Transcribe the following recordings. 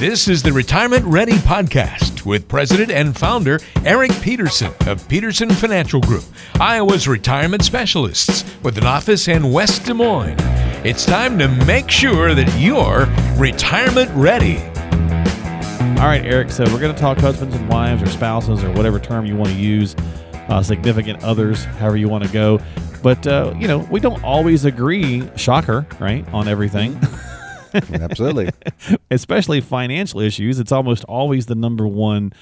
This is the Retirement Ready Podcast with President and Founder Eric Peterson of Peterson Financial Group, Iowa's retirement specialists with an office in West Des Moines. It's time to make sure that you're retirement ready. All right, Eric. So we're going to talk husbands and wives or spouses or whatever term you want to use, uh, significant others, however you want to go. But, uh, you know, we don't always agree, shocker, right, on everything. Absolutely. Especially financial issues. It's almost always the number one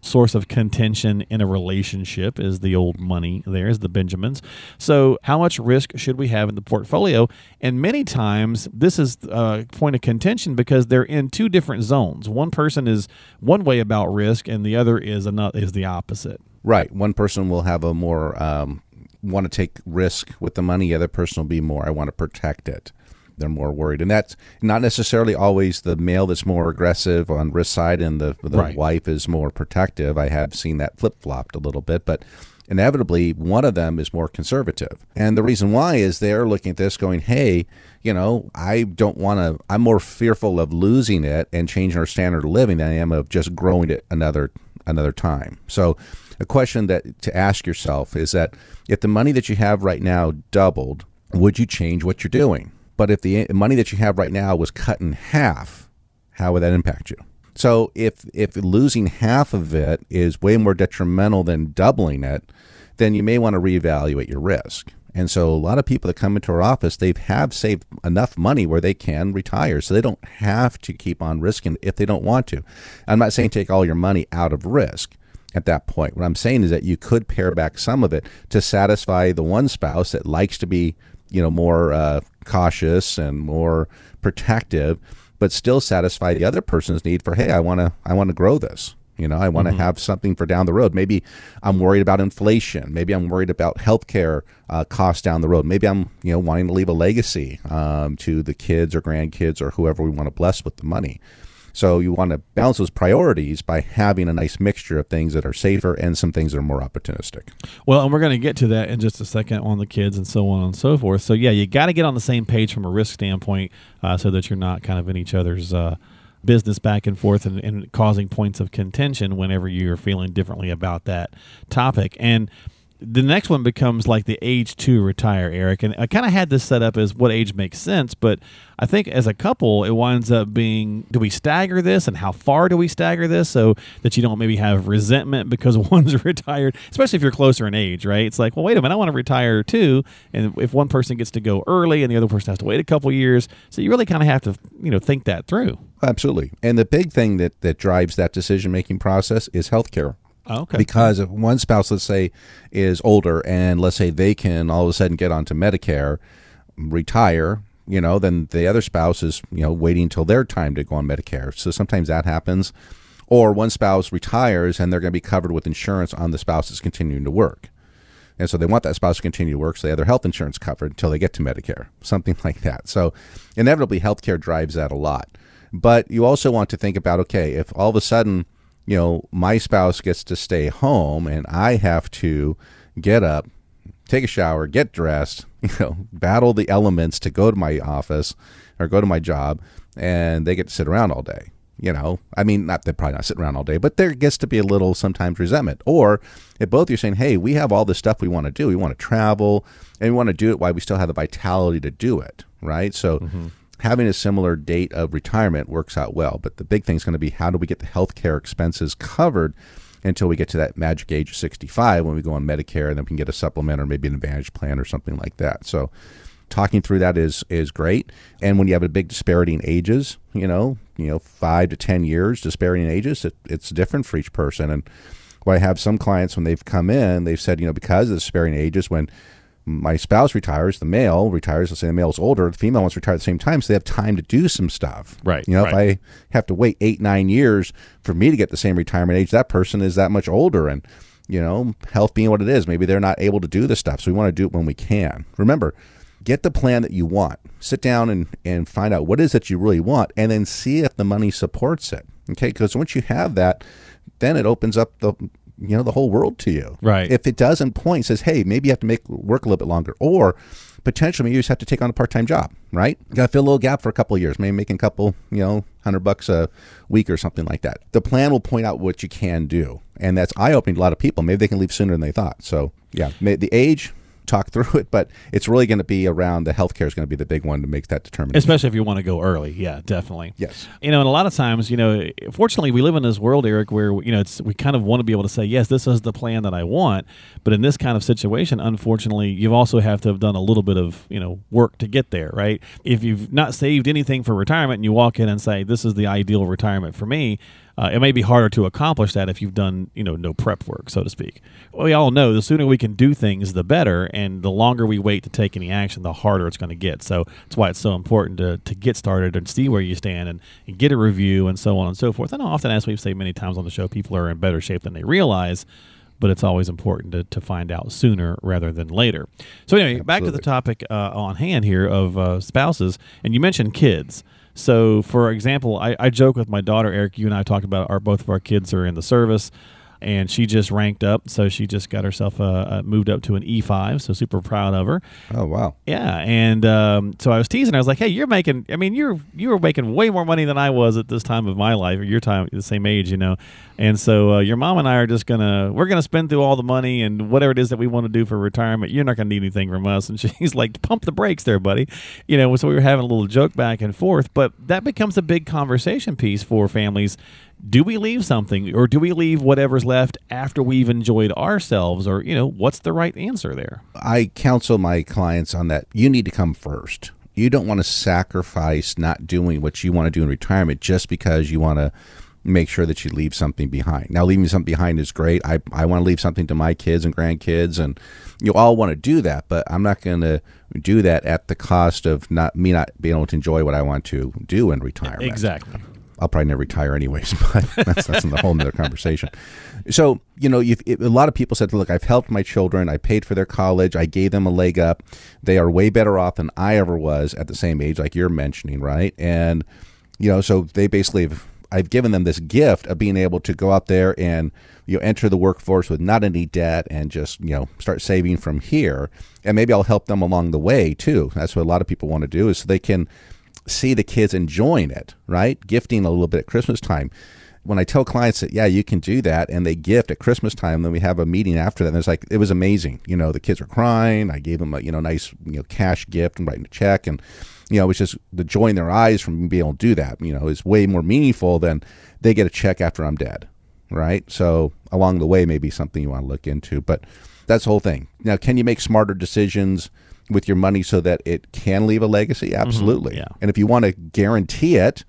source of contention in a relationship is the old money there is the benjamins. So how much risk should we have in the portfolio? And many times this is a point of contention because they're in two different zones. One person is one way about risk and the other is another is the opposite. Right. One person will have a more um, want to take risk with the money the other person will be more i want to protect it they're more worried, and that's not necessarily always the male that's more aggressive on risk side, and the the Right. wife is more protective. I have seen that flip flopped a little bit, but inevitably one of them is more conservative, and the reason why is they're looking at this going, hey. You know, I don't want to. I'm more fearful of losing it and changing our standard of living than I am of just growing it another another time. So, a question that to ask yourself is that if the money that you have right now doubled, would you change what you're doing? But if the money that you have right now was cut in half, how would that impact you? So if if losing half of it is way more detrimental than doubling it, then you may want to reevaluate your risk. And so a lot of people that come into our office, they have saved enough money where they can retire, so they don't have to keep on risking if they don't want to. I'm not saying take all your money out of risk at that point. What I'm saying is that you could pare back some of it to satisfy the one spouse that likes to be, you know, more uh, cautious and more protective, but still satisfy the other person's need for, hey, I want to, I want to grow this. You know, I want to have something for down the road. Maybe I'm worried about inflation. Maybe I'm worried about healthcare uh, costs down the road. Maybe I'm, you know, wanting to leave a legacy um, to the kids or grandkids or whoever we want to bless with the money. So you want to balance those priorities by having a nice mixture of things that are safer and some things that are more opportunistic. Well, and we're going to get to that in just a second on the kids and so on and so forth. So, yeah, you got to get on the same page from a risk standpoint uh, so that you're not kind of in each other's uh, business back and forth and, and causing points of contention whenever you're feeling differently about that topic. And the next one becomes like the age to retire, Eric. And I kind of had this set up as what age makes sense, but I think as a couple, it winds up being do we stagger this and how far do we stagger this so that you don't maybe have resentment because one's retired, especially if you're closer in age, right? It's like, well, wait a minute, I want to retire too. And if one person gets to go early and the other person has to wait a couple years, so you really kind of have to, you know, think that through. Absolutely. And the big thing that, that drives that decision making process is healthcare. Oh, okay. Because if one spouse, let's say, is older and let's say they can all of a sudden get onto Medicare, retire, you know, then the other spouse is, you know, waiting until their time to go on Medicare. So sometimes that happens. Or one spouse retires and they're going to be covered with insurance on the spouse that's continuing to work. And so they want that spouse to continue to work, so they have their health insurance covered until they get to Medicare, something like that. So inevitably, healthcare drives that a lot. But you also want to think about okay, if all of a sudden, you know, my spouse gets to stay home and I have to get up, take a shower, get dressed, you know, battle the elements to go to my office or go to my job, and they get to sit around all day. You know, I mean, not they're probably not sitting around all day, but there gets to be a little sometimes resentment. Or if both you're saying, "Hey, we have all this stuff we want to do. We want to travel, and we want to do it while we still have the vitality to do it." Right. So mm-hmm. Having a similar date of retirement works out well. But the big thing is going to be how do we get the healthcare expenses covered until we get to that magic age of 65 when we go on Medicare and then we can get a supplement or maybe an advantage plan or something like that. So talking through that is is great. And when you have a big disparity in ages, you know, you know, five to ten years disparity in ages, it, it's different for each person. And what I have some clients when they've come in, they've said, you know, because of the disparity in ages, when my spouse retires, the male retires. Let's say the male's older, the female wants to retire at the same time, so they have time to do some stuff. Right, You know, right. if I have to wait eight, nine years for me to get the same retirement age, that person is that much older, and you know, health being what it is, maybe they're not able to do the stuff. So we want to do it when we can. Remember, get the plan that you want. Sit down and and find out what is it you really want, and then see if the money supports it. Okay, because once you have that, then it opens up the you know the whole world to you. Right. If it doesn't point, says, hey, maybe you have to make work a little bit longer, or potentially maybe you just have to take on a part time job. Right. You got to fill a little gap for a couple of years, maybe making a couple you know hundred bucks a week or something like that. The plan will point out what you can do, and that's eye opening to a lot of people. Maybe they can leave sooner than they thought. So yeah, the age. Talk through it, but it's really going to be around the healthcare is going to be the big one to make that determination. Especially if you want to go early. Yeah, definitely. Yes. You know, and a lot of times, you know, fortunately, we live in this world, Eric, where you know it's we kind of want to be able to say, yes, this is the plan that I want. But in this kind of situation, unfortunately, you also have to have done a little bit of you know work to get there, right? If you've not saved anything for retirement, and you walk in and say, this is the ideal retirement for me. Uh, it may be harder to accomplish that if you've done, you know, no prep work, so to speak. We all know the sooner we can do things, the better, and the longer we wait to take any action, the harder it's going to get. So that's why it's so important to, to get started and see where you stand and, and get a review and so on and so forth. I often, as we've said many times on the show, people are in better shape than they realize, but it's always important to, to find out sooner rather than later. So anyway, back to the topic uh, on hand here of uh, spouses, and you mentioned kids. So, for example, I, I joke with my daughter, Eric. You and I talked about our both of our kids are in the service, and she just ranked up. So she just got herself uh, uh, moved up to an E5. So super proud of her. Oh wow. Yeah, and um, so I was teasing. I was like, "Hey, you're making. I mean, you're you were making way more money than I was at this time of my life, or your time, the same age, you know." And so uh, your mom and I are just gonna we're gonna spend through all the money and whatever it is that we want to do for retirement. You're not gonna need anything from us. And she's like, "Pump the brakes, there, buddy." You know. So we were having a little joke back and forth, but that becomes a big conversation piece for families. Do we leave something, or do we leave whatever's left after we've enjoyed ourselves, or you know, what's the right answer there? I counsel my clients on that. You need to come first. You don't want to sacrifice not doing what you want to do in retirement just because you want to make sure that you leave something behind. Now, leaving something behind is great. I, I want to leave something to my kids and grandkids, and you all want to do that. But I'm not going to do that at the cost of not me not being able to enjoy what I want to do in retirement. Exactly. I'll probably never retire anyways, but that's, that's the whole nother conversation. So, you know, it, a lot of people said, look, I've helped my children. I paid for their college. I gave them a leg up. They are way better off than I ever was at the same age, like you're mentioning, right? And, you know, so they basically have, I've given them this gift of being able to go out there and, you know, enter the workforce with not any debt and just, you know, start saving from here. And maybe I'll help them along the way too. That's what a lot of people want to do is so they can, see the kids enjoying it, right? Gifting a little bit at Christmas time. When I tell clients that, yeah, you can do that, and they gift at Christmas time, then we have a meeting after that. And it's like it was amazing. You know, the kids are crying. I gave them a you know nice you know cash gift and writing a check, and you know it was just the joy in their eyes from being able to do that. You know, is way more meaningful than they get a check after I'm dead, right? So along the way, maybe something you want to look into, but that's the whole thing. Now, can you make smarter decisions? With your money so that it can leave a legacy? Mm-hmm. Absolutely. yeah. And if you want to guarantee it,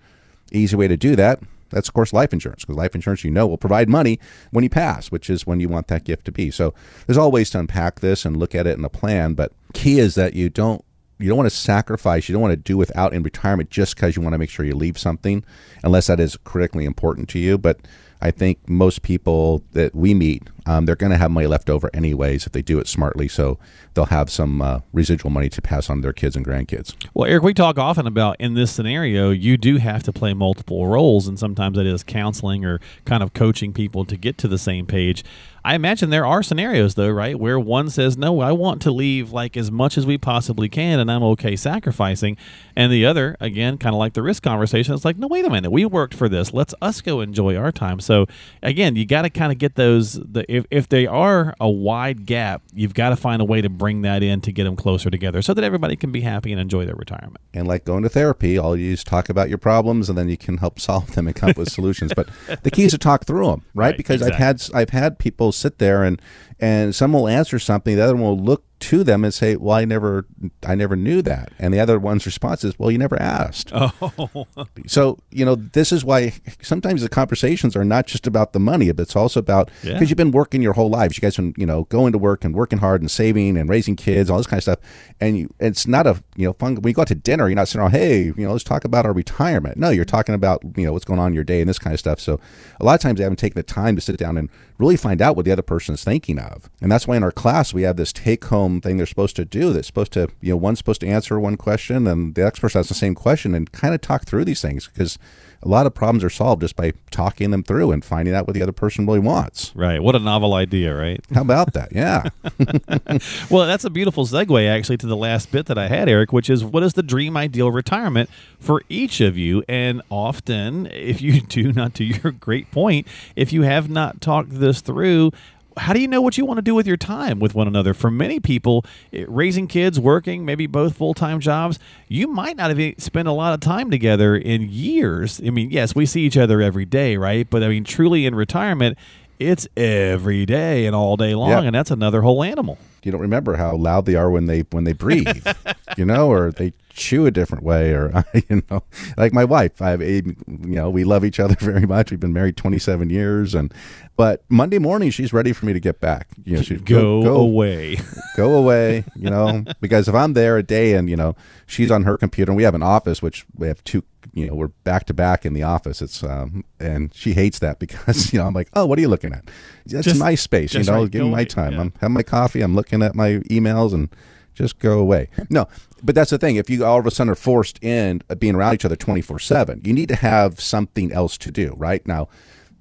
easy way to do that, that's of course life insurance because life insurance you know will provide money when you pass, which is when you want that gift to be. So there's all ways to unpack this and look at it in a plan, but key is that you don't you don't want to sacrifice, you don't want to do without in retirement just because you want to make sure you leave something unless that is critically important to you, but I think most people that we meet, um, they're going to have money left over anyways if they do it smartly. So they'll have some uh, residual money to pass on to their kids and grandkids. Well, Eric, we talk often about in this scenario, you do have to play multiple roles, and sometimes that is counseling or kind of coaching people to get to the same page. I imagine there are scenarios, though, right, where one says, No, I want to leave like as much as we possibly can, and I'm okay sacrificing. And the other, again, kind of like the risk conversation, it's like, No, wait a minute, we worked for this. Let's us go enjoy our time. So, again, you got to kind of get those, the, if, if they are a wide gap, you've got to find a way to bring that in to get them closer together so that everybody can be happy and enjoy their retirement. And like going to therapy, all you do is talk about your problems, and then you can help solve them and come up with solutions. But the key is to talk through them, right? Right, because I've had I've had people sit there and and some will answer something, the other one will look to them and say, "Well, I never, I never knew that," and the other one's response is, "Well, you never asked." Oh, So you know, this is why sometimes the conversations are not just about the money, but it's also about because Yeah. you've been working your whole lives. You guys been you know going to work and working hard and saving and raising kids, all this kind of stuff. And you, it's not a you know fun. When you go out to dinner, you're not sitting around, hey, you know, let's talk about our retirement. No, you're talking about you know what's going on in your day and this kind of stuff. So a lot of times they haven't taken the time to sit down and really find out what the other person is thinking of. And that's why in our class we have this take home thing they're supposed to do. That's supposed to you know one's supposed to answer one question and the next person has the same question and kind of talk through these things because a lot of problems are solved just by talking them through and finding out what the other person really wants. right. What a novel idea, right? How about that? Yeah. Well, that's a beautiful segue actually to the last bit that I had, Eric, which is what is the dream ideal retirement for each of you? And often, if you do not to your great point, if you have not talked this through, how do you know what you want to do with your time with one another? For many people, it, raising kids, working, maybe both full time jobs, you might not have spent a lot of time together in years. I mean, yes, we see each other every day, right? But I mean, truly in retirement, it's every day and all day long, Yeah. and that's another whole animal. you don't remember how loud they are when they when they breathe, you know, or they chew a different way, or you know, like my wife. I, have a, you know, we love each other very much. We've been married twenty seven years, and but Monday morning she's ready for me to get back. You know, she'd go, away. go away, you know, because if I'm there a day and, you know, she's on her computer and we have an office, which we have two, you know, we're back to back in the office. It's, um, and she hates that because, you know, I'm like, oh, what are you looking at? That's Just- my space, you know, right, give go me my time. yeah. I'm having my coffee. I'm looking at my emails and just go away. No, but that's the thing. If you all of a sudden are forced in uh, being around each other 24 seven, you need to have something else to do, right? Now,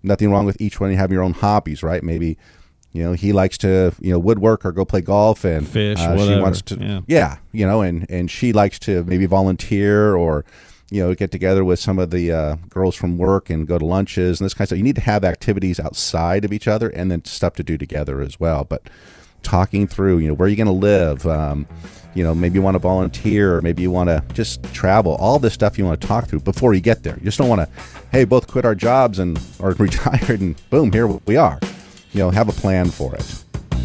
nothing wrong with each one. You have your own hobbies, right? Maybe, you know, he likes to, you know, woodwork or go play golf and Fish, uh, she wants to, Yeah. yeah, you know, and and she likes to maybe volunteer or you know get together with some of the uh, girls from work and go to lunches and this kind of stuff. You need to have activities outside of each other and then stuff to do together as well. But talking through, you know, where you're you going to live? Um, you know, maybe you want to volunteer, maybe you want to just travel. All this stuff you want to talk through before you get there. You just don't want to, hey, both quit our jobs and are retired, and boom, here we are. You know, have a plan for it.